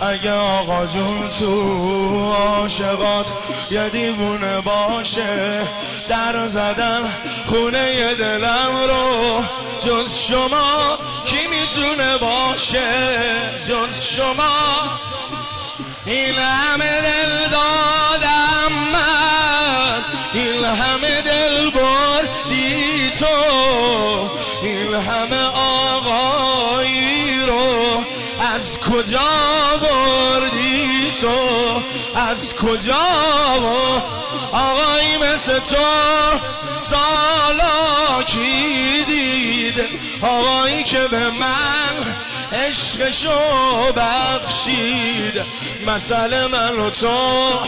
اگه آقا جون تو عاشقات یه دیوونه باشه در زدن خونه دلم رو. جز شما کی می‌تونه باشه؟ جز شما این همه دل دادم من. این همه دل بردی تو. این همه رو از کجا بردی تو؟ از کجا آقایی مثل تو تالا کی دید؟ آقایی که به من عشقشو بخشید. مسئله من و تو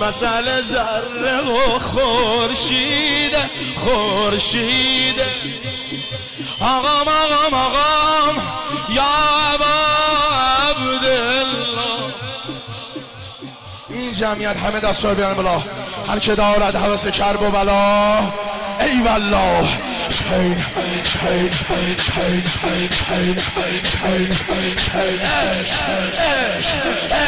مسئله ذره و خورشید خورشید. آقام آقام آقام یا جمعیت همه دست بیان بلا هر که دارد حوث کرب و بلا ای والله chain, chain, chain, chain, chain, chain, chain, chain,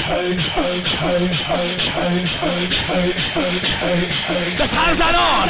به سرزنان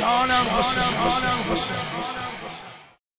John and Hussein.